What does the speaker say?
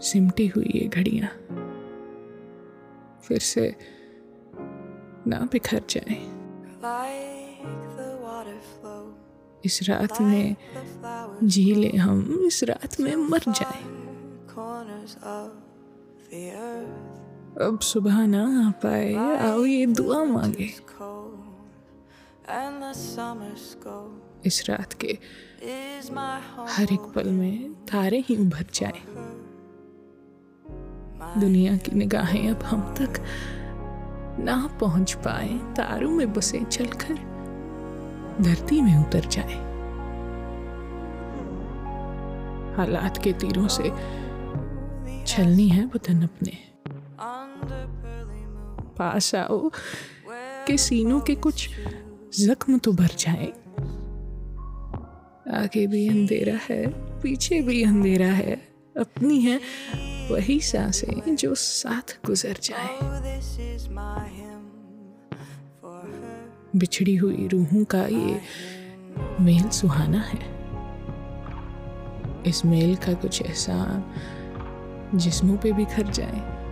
सिमटी हुई ये घड़ियाँ। फिर से ना बिखर जाए। इस रात में जी ले हम, इस रात में मर जाए। अब सुबह ना आ पाए, आओ ये दुआ मांगे। इस रात के हर एक पल में तारे ही उभर जाए। दुनिया की निगाहें अब हम तक ना पहुँच पाए। तारों में बसे चलकर धरती में उतर जाए। हालात के तीरों से छलनी है वतन अपने। पास आओ के सीनों के कुछ जख्म तो भर जाए। आगे भी अंधेरा है, पीछे भी अंधेरा है, अपनी है वही साँसें जो साथ गुजर जाए। बिछड़ी हुई रूहों का ये मेल सुहाना है। इस मेल का कुछ ऐसा जिस्मों पे भी खर जाए।